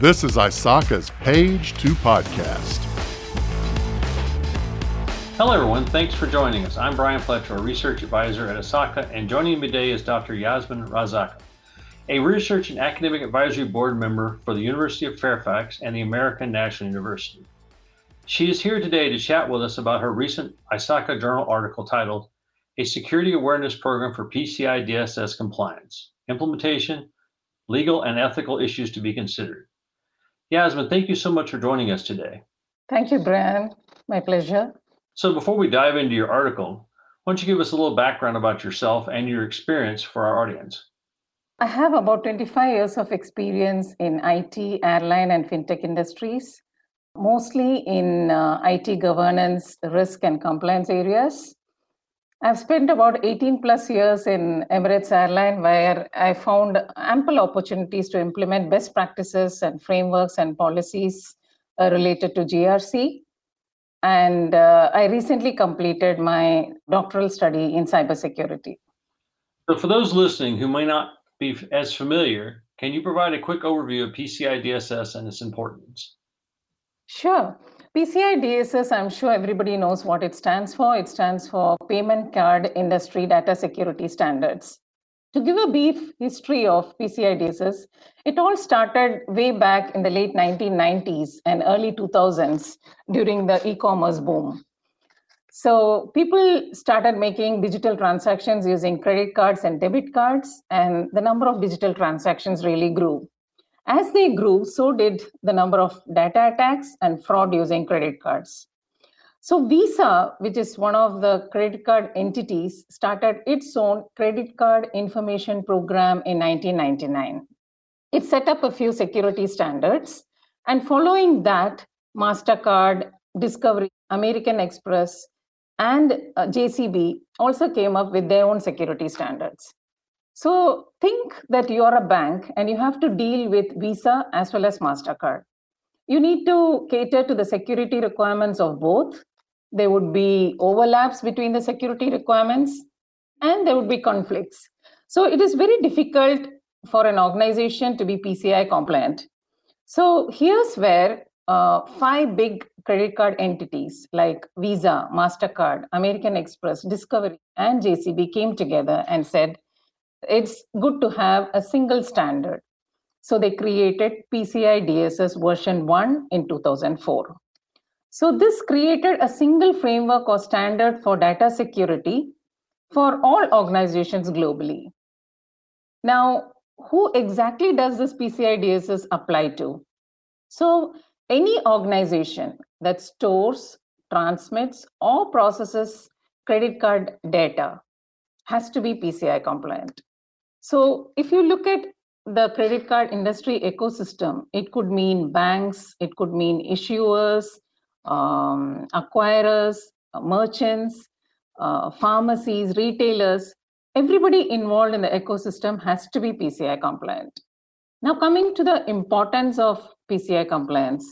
This is ISACA's Page 2 podcast. Hello, everyone. Thanks for joining us. I'm Brian Fletcher, a research advisor at ISACA, and joining me today is Dr. Yasmin Razaka, a research and academic advisory board member for the University of Fairfax and the American National University. She is here today to chat with us about her recent ISACA Journal article titled A Security Awareness Program for PCI DSS Compliance Implementation, Legal and Ethical Issues to be Considered. Yasmin, thank you so much for joining us today. Thank you, Brian. My pleasure. So, before we dive into your article, why don't you give us a little background about yourself and your experience for our audience? I have about 25 years of experience in IT, airline, and fintech industries, mostly in uh, IT governance, risk, and compliance areas. I've spent about 18 plus years in Emirates Airline, where I found ample opportunities to implement best practices and frameworks and policies uh, related to GRC. And uh, I recently completed my doctoral study in cybersecurity. So, for those listening who may not be as familiar, can you provide a quick overview of PCI DSS and its importance? Sure. PCI DSS, I'm sure everybody knows what it stands for. It stands for Payment Card Industry Data Security Standards. To give a brief history of PCI DSS, it all started way back in the late 1990s and early 2000s during the e commerce boom. So people started making digital transactions using credit cards and debit cards, and the number of digital transactions really grew. As they grew, so did the number of data attacks and fraud using credit cards. So, Visa, which is one of the credit card entities, started its own credit card information program in 1999. It set up a few security standards, and following that, MasterCard, Discovery, American Express, and uh, JCB also came up with their own security standards. So think that you're a bank and you have to deal with Visa as well as MasterCard. You need to cater to the security requirements of both. There would be overlaps between the security requirements and there would be conflicts. So it is very difficult for an organization to be PCI compliant. So here's where uh, five big credit card entities like Visa, MasterCard, American Express, Discovery, and JCB came together and said, it's good to have a single standard. So they created PCI DSS version 1 in 2004. So this created a single framework or standard for data security for all organizations globally. Now, who exactly does this PCI DSS apply to? So any organization that stores, transmits, or processes credit card data has to be PCI compliant. So if you look at the credit card industry ecosystem, it could mean banks, it could mean issuers, um, acquirers, merchants, uh, pharmacies, retailers. Everybody involved in the ecosystem has to be PCI compliant. Now, coming to the importance of PCI compliance,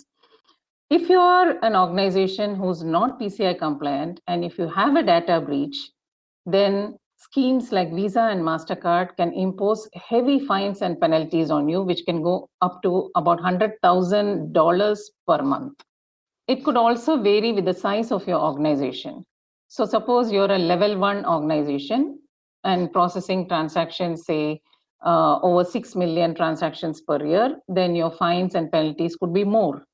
if you are an organization who's not PCI compliant and if you have a data breach, then schemes like Visa and MasterCard can impose heavy fines and penalties on you, which can go up to about $100,000 per month. It could also vary with the size of your organization. So, suppose you're a level one organization and processing transactions, say, uh, over 6 million transactions per year, then your fines and penalties could be more.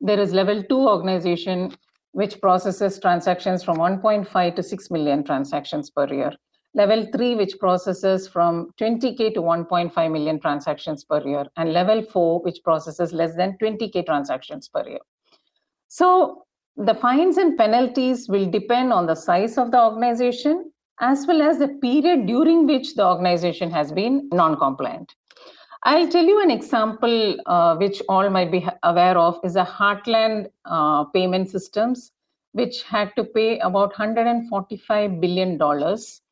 There is level two organization which processes transactions from 1.5 to 6 million transactions per year level 3 which processes from 20k to 1.5 million transactions per year and level 4 which processes less than 20k transactions per year. So the fines and penalties will depend on the size of the organization as well as the period during which the organization has been non-compliant. I'll tell you an example uh, which all might be aware of is a Heartland uh, payment systems which had to pay about 145 billion dollars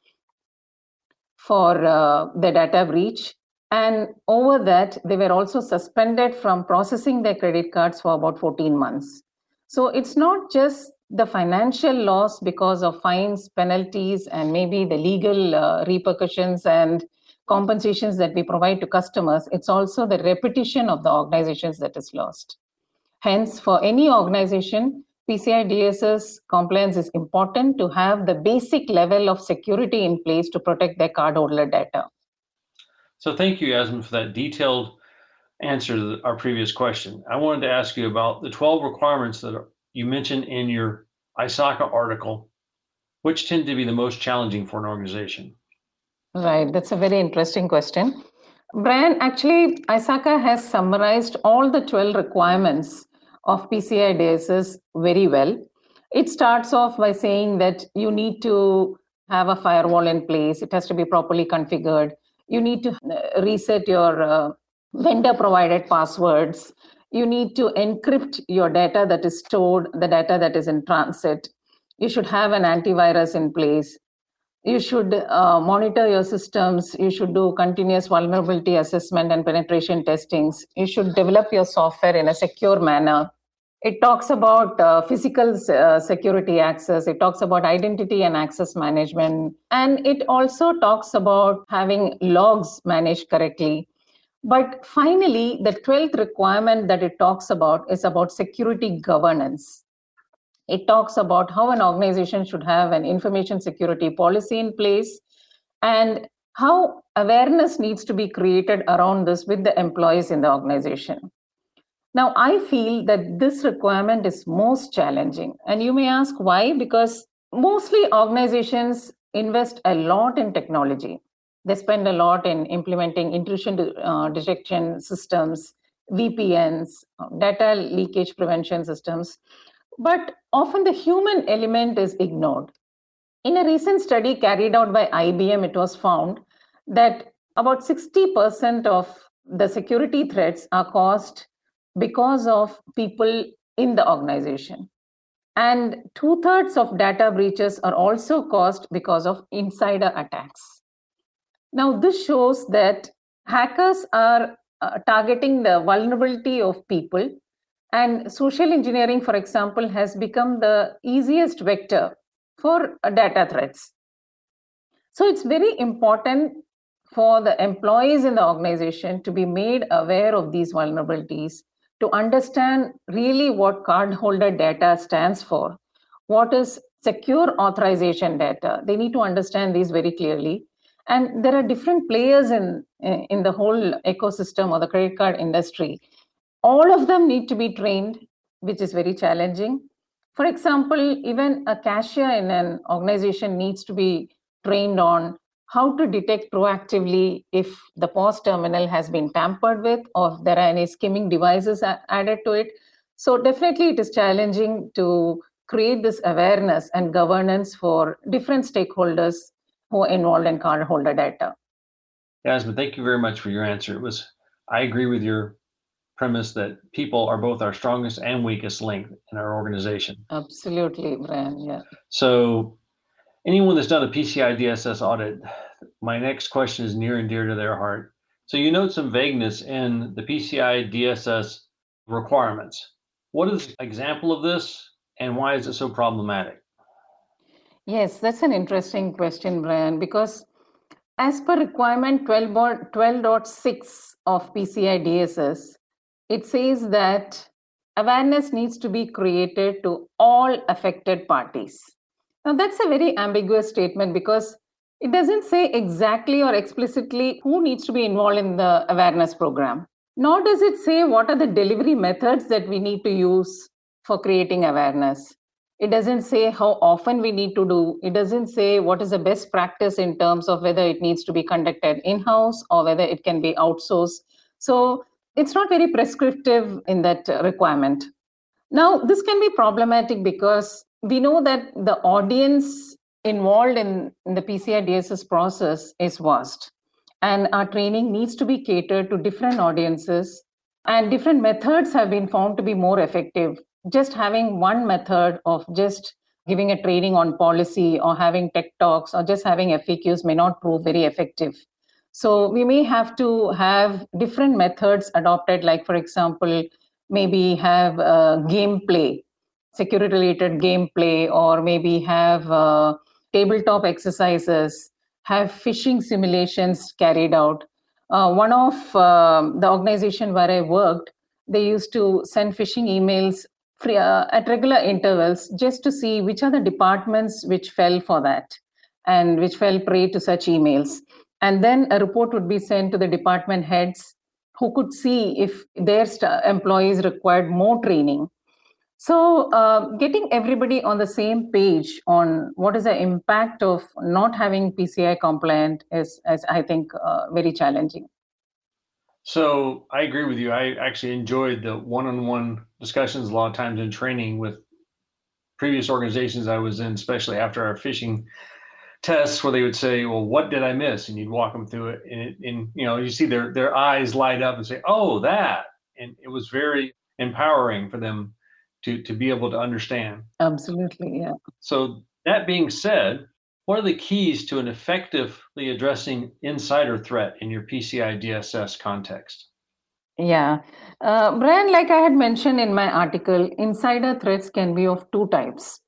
for uh, the data breach. And over that, they were also suspended from processing their credit cards for about 14 months. So it's not just the financial loss because of fines, penalties, and maybe the legal uh, repercussions and compensations that we provide to customers, it's also the repetition of the organizations that is lost. Hence, for any organization, PCI DSS compliance is important to have the basic level of security in place to protect their cardholder data. So thank you, Yasmin, for that detailed answer to our previous question. I wanted to ask you about the 12 requirements that you mentioned in your ISACA article, which tend to be the most challenging for an organization. Right, that's a very interesting question. Brian, actually, ISACA has summarized all the 12 requirements of PCI DSS very well. It starts off by saying that you need to have a firewall in place, it has to be properly configured. You need to uh, reset your uh, vendor provided passwords. You need to encrypt your data that is stored, the data that is in transit. You should have an antivirus in place. You should uh, monitor your systems. You should do continuous vulnerability assessment and penetration testings. You should develop your software in a secure manner. It talks about uh, physical uh, security access. It talks about identity and access management. And it also talks about having logs managed correctly. But finally, the 12th requirement that it talks about is about security governance. It talks about how an organization should have an information security policy in place and how awareness needs to be created around this with the employees in the organization. Now, I feel that this requirement is most challenging. And you may ask why? Because mostly organizations invest a lot in technology. They spend a lot in implementing intrusion uh, detection systems, VPNs, data leakage prevention systems. But often the human element is ignored. In a recent study carried out by IBM, it was found that about 60% of the security threats are caused because of people in the organization. And two thirds of data breaches are also caused because of insider attacks. Now, this shows that hackers are uh, targeting the vulnerability of people, and social engineering, for example, has become the easiest vector for uh, data threats. So, it's very important for the employees in the organization to be made aware of these vulnerabilities to understand really what cardholder data stands for, what is secure authorization data. They need to understand these very clearly. And there are different players in, in the whole ecosystem or the credit card industry. All of them need to be trained, which is very challenging. For example, even a cashier in an organization needs to be trained on how to detect proactively if the POS terminal has been tampered with or there are any skimming devices added to it. So definitely it is challenging to create this awareness and governance for different stakeholders who are involved in cardholder data. Yasmin, thank you very much for your answer. It was I agree with your premise that people are both our strongest and weakest link in our organization. Absolutely, Brian. Yeah. So anyone that's done a PCI DSS audit, my next question is near and dear to their heart. So you note some vagueness in the PCI DSS requirements. What is an example of this and why is it so problematic? Yes, that's an interesting question, Brian, because as per requirement 12.6 of PCI DSS, it says that awareness needs to be created to all affected parties. Now, that's a very ambiguous statement because it doesn't say exactly or explicitly who needs to be involved in the awareness program. Nor does it say what are the delivery methods that we need to use for creating awareness. It doesn't say how often we need to do. It doesn't say what is the best practice in terms of whether it needs to be conducted in house or whether it can be outsourced. So it's not very prescriptive in that requirement. Now, this can be problematic because we know that the audience involved in, in the PCI DSS process is vast, and our training needs to be catered to different audiences, and different methods have been found to be more effective. Just having one method of just giving a training on policy or having tech talks or just having FAQs may not prove very effective. So we may have to have different methods adopted, like, for example, maybe have a gameplay security related gameplay or maybe have uh, tabletop exercises have phishing simulations carried out. Uh, one of uh, the organization where I worked, they used to send phishing emails free, uh, at regular intervals just to see which are the departments which fell for that and which fell prey to such emails. And then a report would be sent to the department heads who could see if their st- employees required more training. So, uh, getting everybody on the same page on what is the impact of not having PCI compliant is, is I think, uh, very challenging. So, I agree with you. I actually enjoyed the one on one discussions a lot of times in training with previous organizations I was in, especially after our phishing tests where they would say, "Well, what did I miss?" and you'd walk them through it, and, it, and you know, you see their their eyes light up and say, "Oh, that," and it was very empowering for them to to be able to understand. Absolutely, yeah. So that being said, what are the keys to an effectively addressing insider threat in your PCI DSS context? Yeah. Uh, Brian, like I had mentioned in my article, insider threats can be of two types.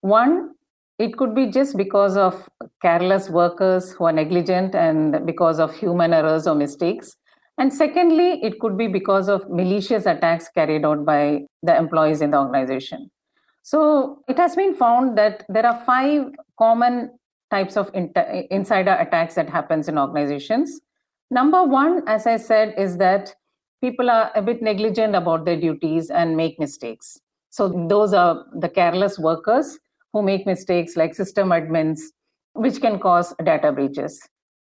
One it could be just because of careless workers who are negligent and because of human errors or mistakes. And secondly, it could be because of malicious attacks carried out by the employees in the organization. So it has been found that there are five common types of insider attacks that happens in organizations. Number one, as I said, is that people are a bit negligent about their duties and make mistakes. So those are the careless workers who make mistakes like system admins, which can cause data breaches.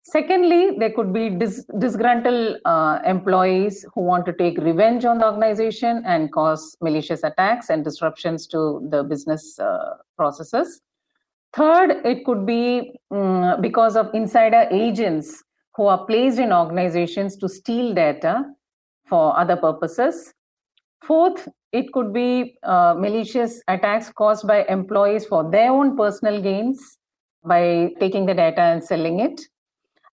Secondly, there could be dis- disgruntled uh, employees who want to take revenge on the organization and cause malicious attacks and disruptions to the business uh, processes. Third, it could be um, because of insider agents who are placed in organizations to steal data for other purposes. Fourth, it could be uh, malicious attacks caused by employees for their own personal gains by taking the data and selling it.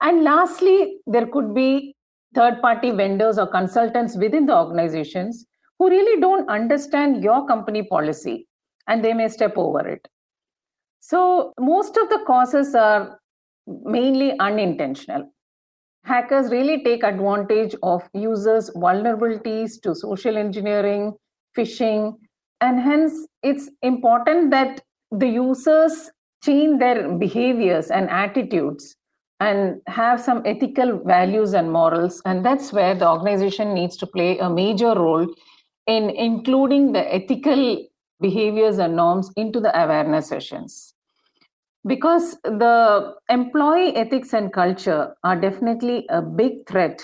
And lastly, there could be third party vendors or consultants within the organizations who really don't understand your company policy and they may step over it. So, most of the causes are mainly unintentional hackers really take advantage of users' vulnerabilities to social engineering, phishing, and hence it's important that the users change their behaviors and attitudes and have some ethical values and morals. And that's where the organization needs to play a major role in including the ethical behaviors and norms into the awareness sessions because the employee ethics and culture are definitely a big threat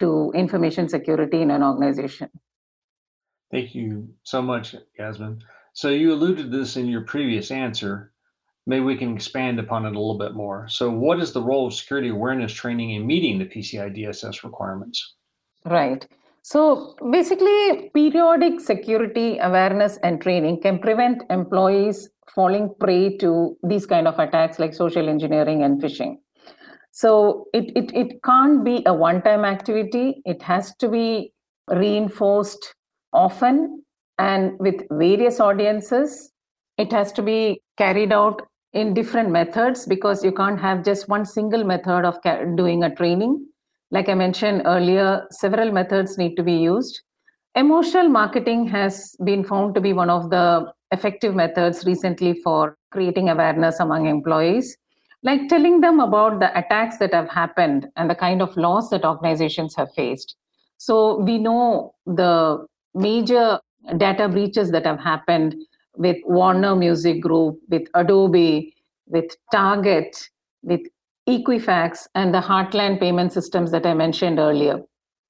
to information security in an organization. Thank you so much, Yasmin. So you alluded to this in your previous answer. Maybe we can expand upon it a little bit more. So, what is the role of security awareness training in meeting the PCI DSS requirements? Right. So, basically, periodic security awareness and training can prevent employees falling prey to these kind of attacks like social engineering and phishing. So it, it, it can't be a one-time activity. It has to be reinforced often and with various audiences. It has to be carried out in different methods because you can't have just one single method of doing a training like i mentioned earlier several methods need to be used emotional marketing has been found to be one of the effective methods recently for creating awareness among employees, like telling them about the attacks that have happened and the kind of loss that organizations have faced. So we know the major data breaches that have happened with Warner Music Group, with Adobe, with Target, with Equifax, and the Heartland payment systems that I mentioned earlier.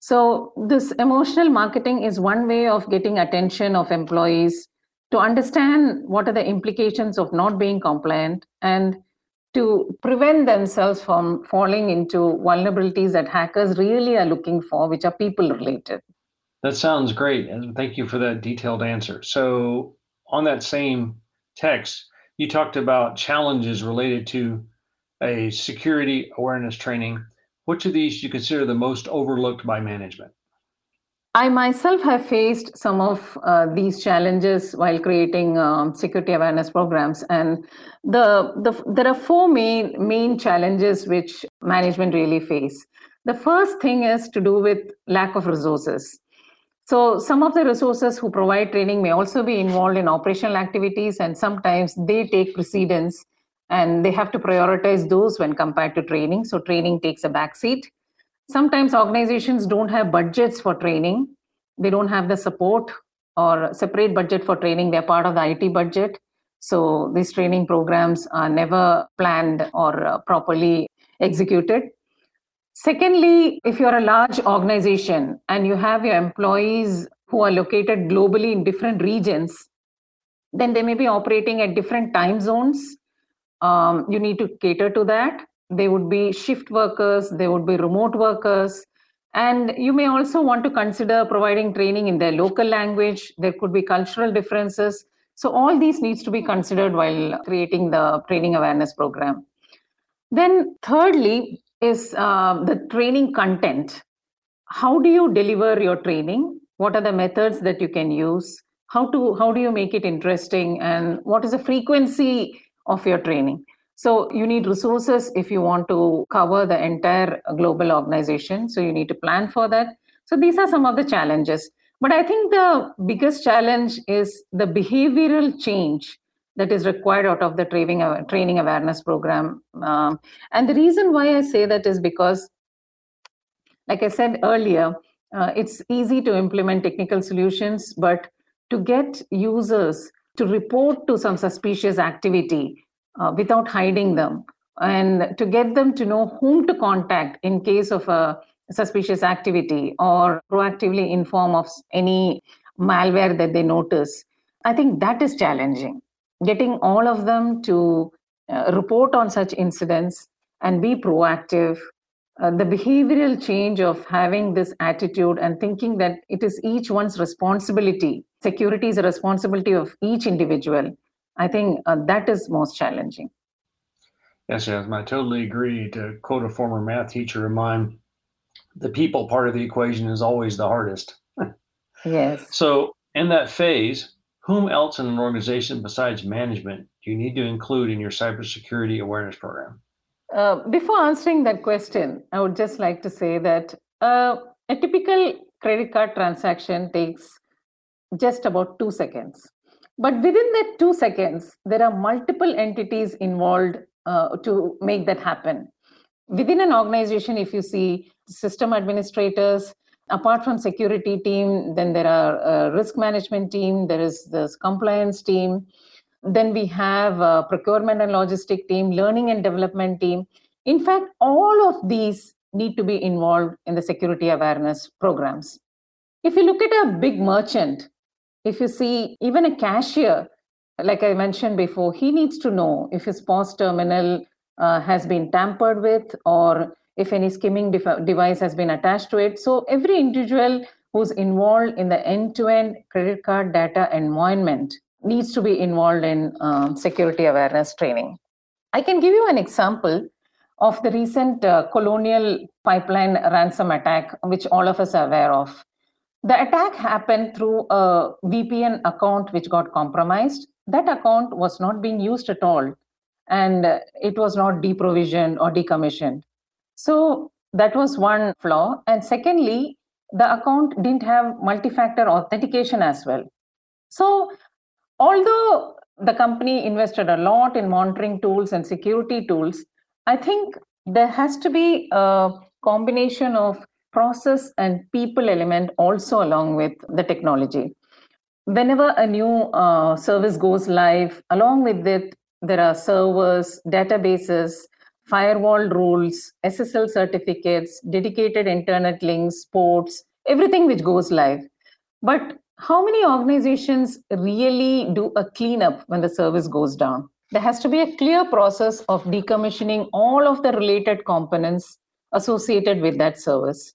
So, this emotional marketing is one way of getting attention of employees to understand what are the implications of not being compliant and to prevent themselves from falling into vulnerabilities that hackers really are looking for, which are people related. That sounds great. And thank you for that detailed answer. So, on that same text, you talked about challenges related to a security awareness training. Which of these do you consider the most overlooked by management? I myself have faced some of uh, these challenges while creating um, security awareness programs, and the, the there are four main main challenges which management really face. The first thing is to do with lack of resources. So some of the resources who provide training may also be involved in operational activities, and sometimes they take precedence, and they have to prioritize those when compared to training. So training takes a backseat sometimes organizations don't have budgets for training. They don't have the support or separate budget for training. They're part of the it budget. So these training programs are never planned or uh, properly executed. Secondly if you're a large organization and you have your employees who are located globally in different regions then they may be operating at different time zones um, you need to cater to that they would be shift workers, they would be remote workers. And you may also want to consider providing training in their local language. There could be cultural differences. So all these needs to be considered while creating the training awareness program. Then thirdly is uh, the training content. How do you deliver your training? What are the methods that you can use? How to how do you make it interesting? And what is the frequency of your training? So you need resources if you want to cover the entire global organization. So you need to plan for that. So these are some of the challenges. But I think the biggest challenge is the behavioral change that is required out of the training, training awareness program. Um, and the reason why I say that is because, like I said earlier, uh, it's easy to implement technical solutions, but to get users to report to some suspicious activity uh, without hiding them and to get them to know whom to contact in case of a suspicious activity or proactively inform of any malware that they notice. I think that is challenging. Getting all of them to uh, report on such incidents and be proactive uh, the behavioral change of having this attitude and thinking that it is each one's responsibility security is a responsibility of each individual I think uh, that is most challenging. Yes, yes, I totally agree. To quote a former math teacher of mine, the people part of the equation is always the hardest. yes. So, in that phase, whom else in an organization besides management do you need to include in your cybersecurity awareness program? Uh, before answering that question, I would just like to say that uh, a typical credit card transaction takes just about two seconds. But within that two seconds, there are multiple entities involved uh, to make that happen. Within an organization, if you see system administrators, apart from security team, then there are risk management team, there is this compliance team, then we have a procurement and logistic team, learning and development team. In fact, all of these need to be involved in the security awareness programs. If you look at a big merchant, if you see even a cashier, like I mentioned before, he needs to know if his POS terminal uh, has been tampered with or if any skimming device has been attached to it. So every individual who's involved in the end-to-end credit card data environment needs to be involved in um, security awareness training. I can give you an example of the recent uh, Colonial Pipeline ransom attack, which all of us are aware of. The attack happened through a VPN account which got compromised. That account was not being used at all, and it was not deprovisioned or decommissioned. So that was one flaw. And secondly, the account didn't have multi factor authentication as well. So, although the company invested a lot in monitoring tools and security tools, I think there has to be a combination of process and people element also along with the technology. Whenever a new uh, service goes live, along with it, there are servers, databases, firewall rules, SSL certificates, dedicated internet links, ports, everything which goes live. But how many organizations really do a cleanup when the service goes down? There has to be a clear process of decommissioning all of the related components associated with that service.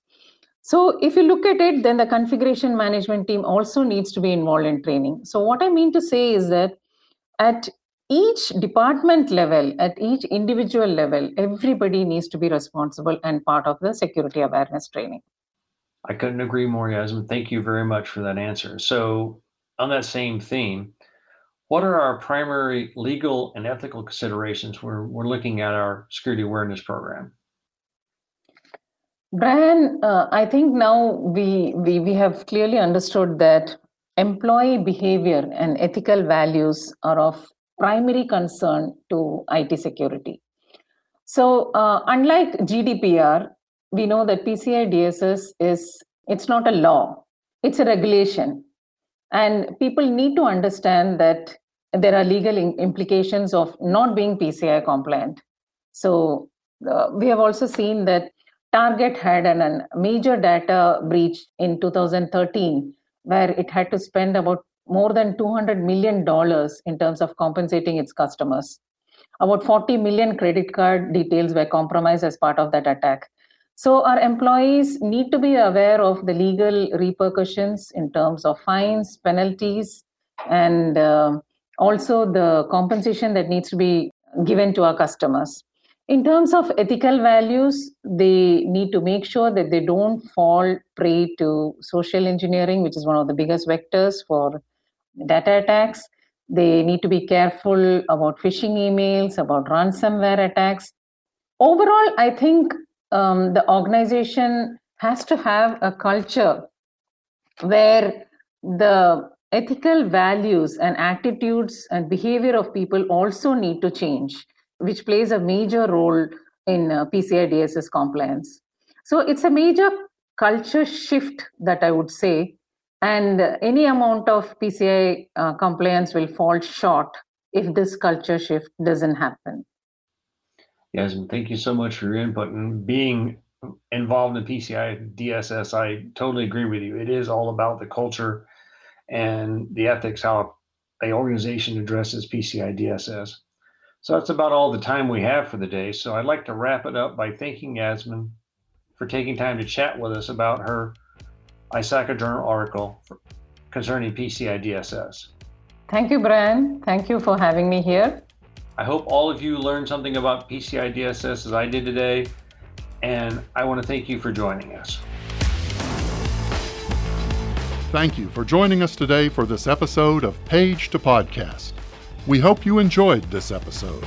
So if you look at it, then the configuration management team also needs to be involved in training. So what I mean to say is that at each department level, at each individual level, everybody needs to be responsible and part of the security awareness training. I couldn't agree more, Yasmin. Thank you very much for that answer. So, on that same theme, what are our primary legal and ethical considerations when we're looking at our security awareness program? Brian, uh, I think now we, we, we have clearly understood that employee behavior and ethical values are of primary concern to IT security. So, uh, unlike GDPR, we know that PCI DSS is it's not a law; it's a regulation, and people need to understand that there are legal implications of not being PCI compliant. So, uh, we have also seen that Target had a major data breach in 2013 where it had to spend about more than 200 million dollars in terms of compensating its customers. About 40 million credit card details were compromised as part of that attack. So our employees need to be aware of the legal repercussions in terms of fines, penalties, and uh, also the compensation that needs to be given to our customers in terms of ethical values, they need to make sure that they don't fall prey to social engineering, which is one of the biggest vectors for data attacks. They need to be careful about phishing emails, about ransomware attacks. Overall, I think um, the organization has to have a culture where the ethical values and attitudes and behavior of people also need to change which plays a major role in uh, PCI DSS compliance. So it's a major culture shift that I would say, and any amount of PCI uh, compliance will fall short if this culture shift doesn't happen. Yasmin, thank you so much for your input and being involved in PCI DSS. I totally agree with you. It is all about the culture and the ethics, how a organization addresses PCI DSS. So that's about all the time we have for the day. So I'd like to wrap it up by thanking Yasmin for taking time to chat with us about her ISACA Journal article concerning PCI DSS. Thank you, Brian. Thank you for having me here. I hope all of you learned something about PCI DSS as I did today, and I want to thank you for joining us. Thank you for joining us today for this episode of Page 2 Podcast. We hope you enjoyed this episode.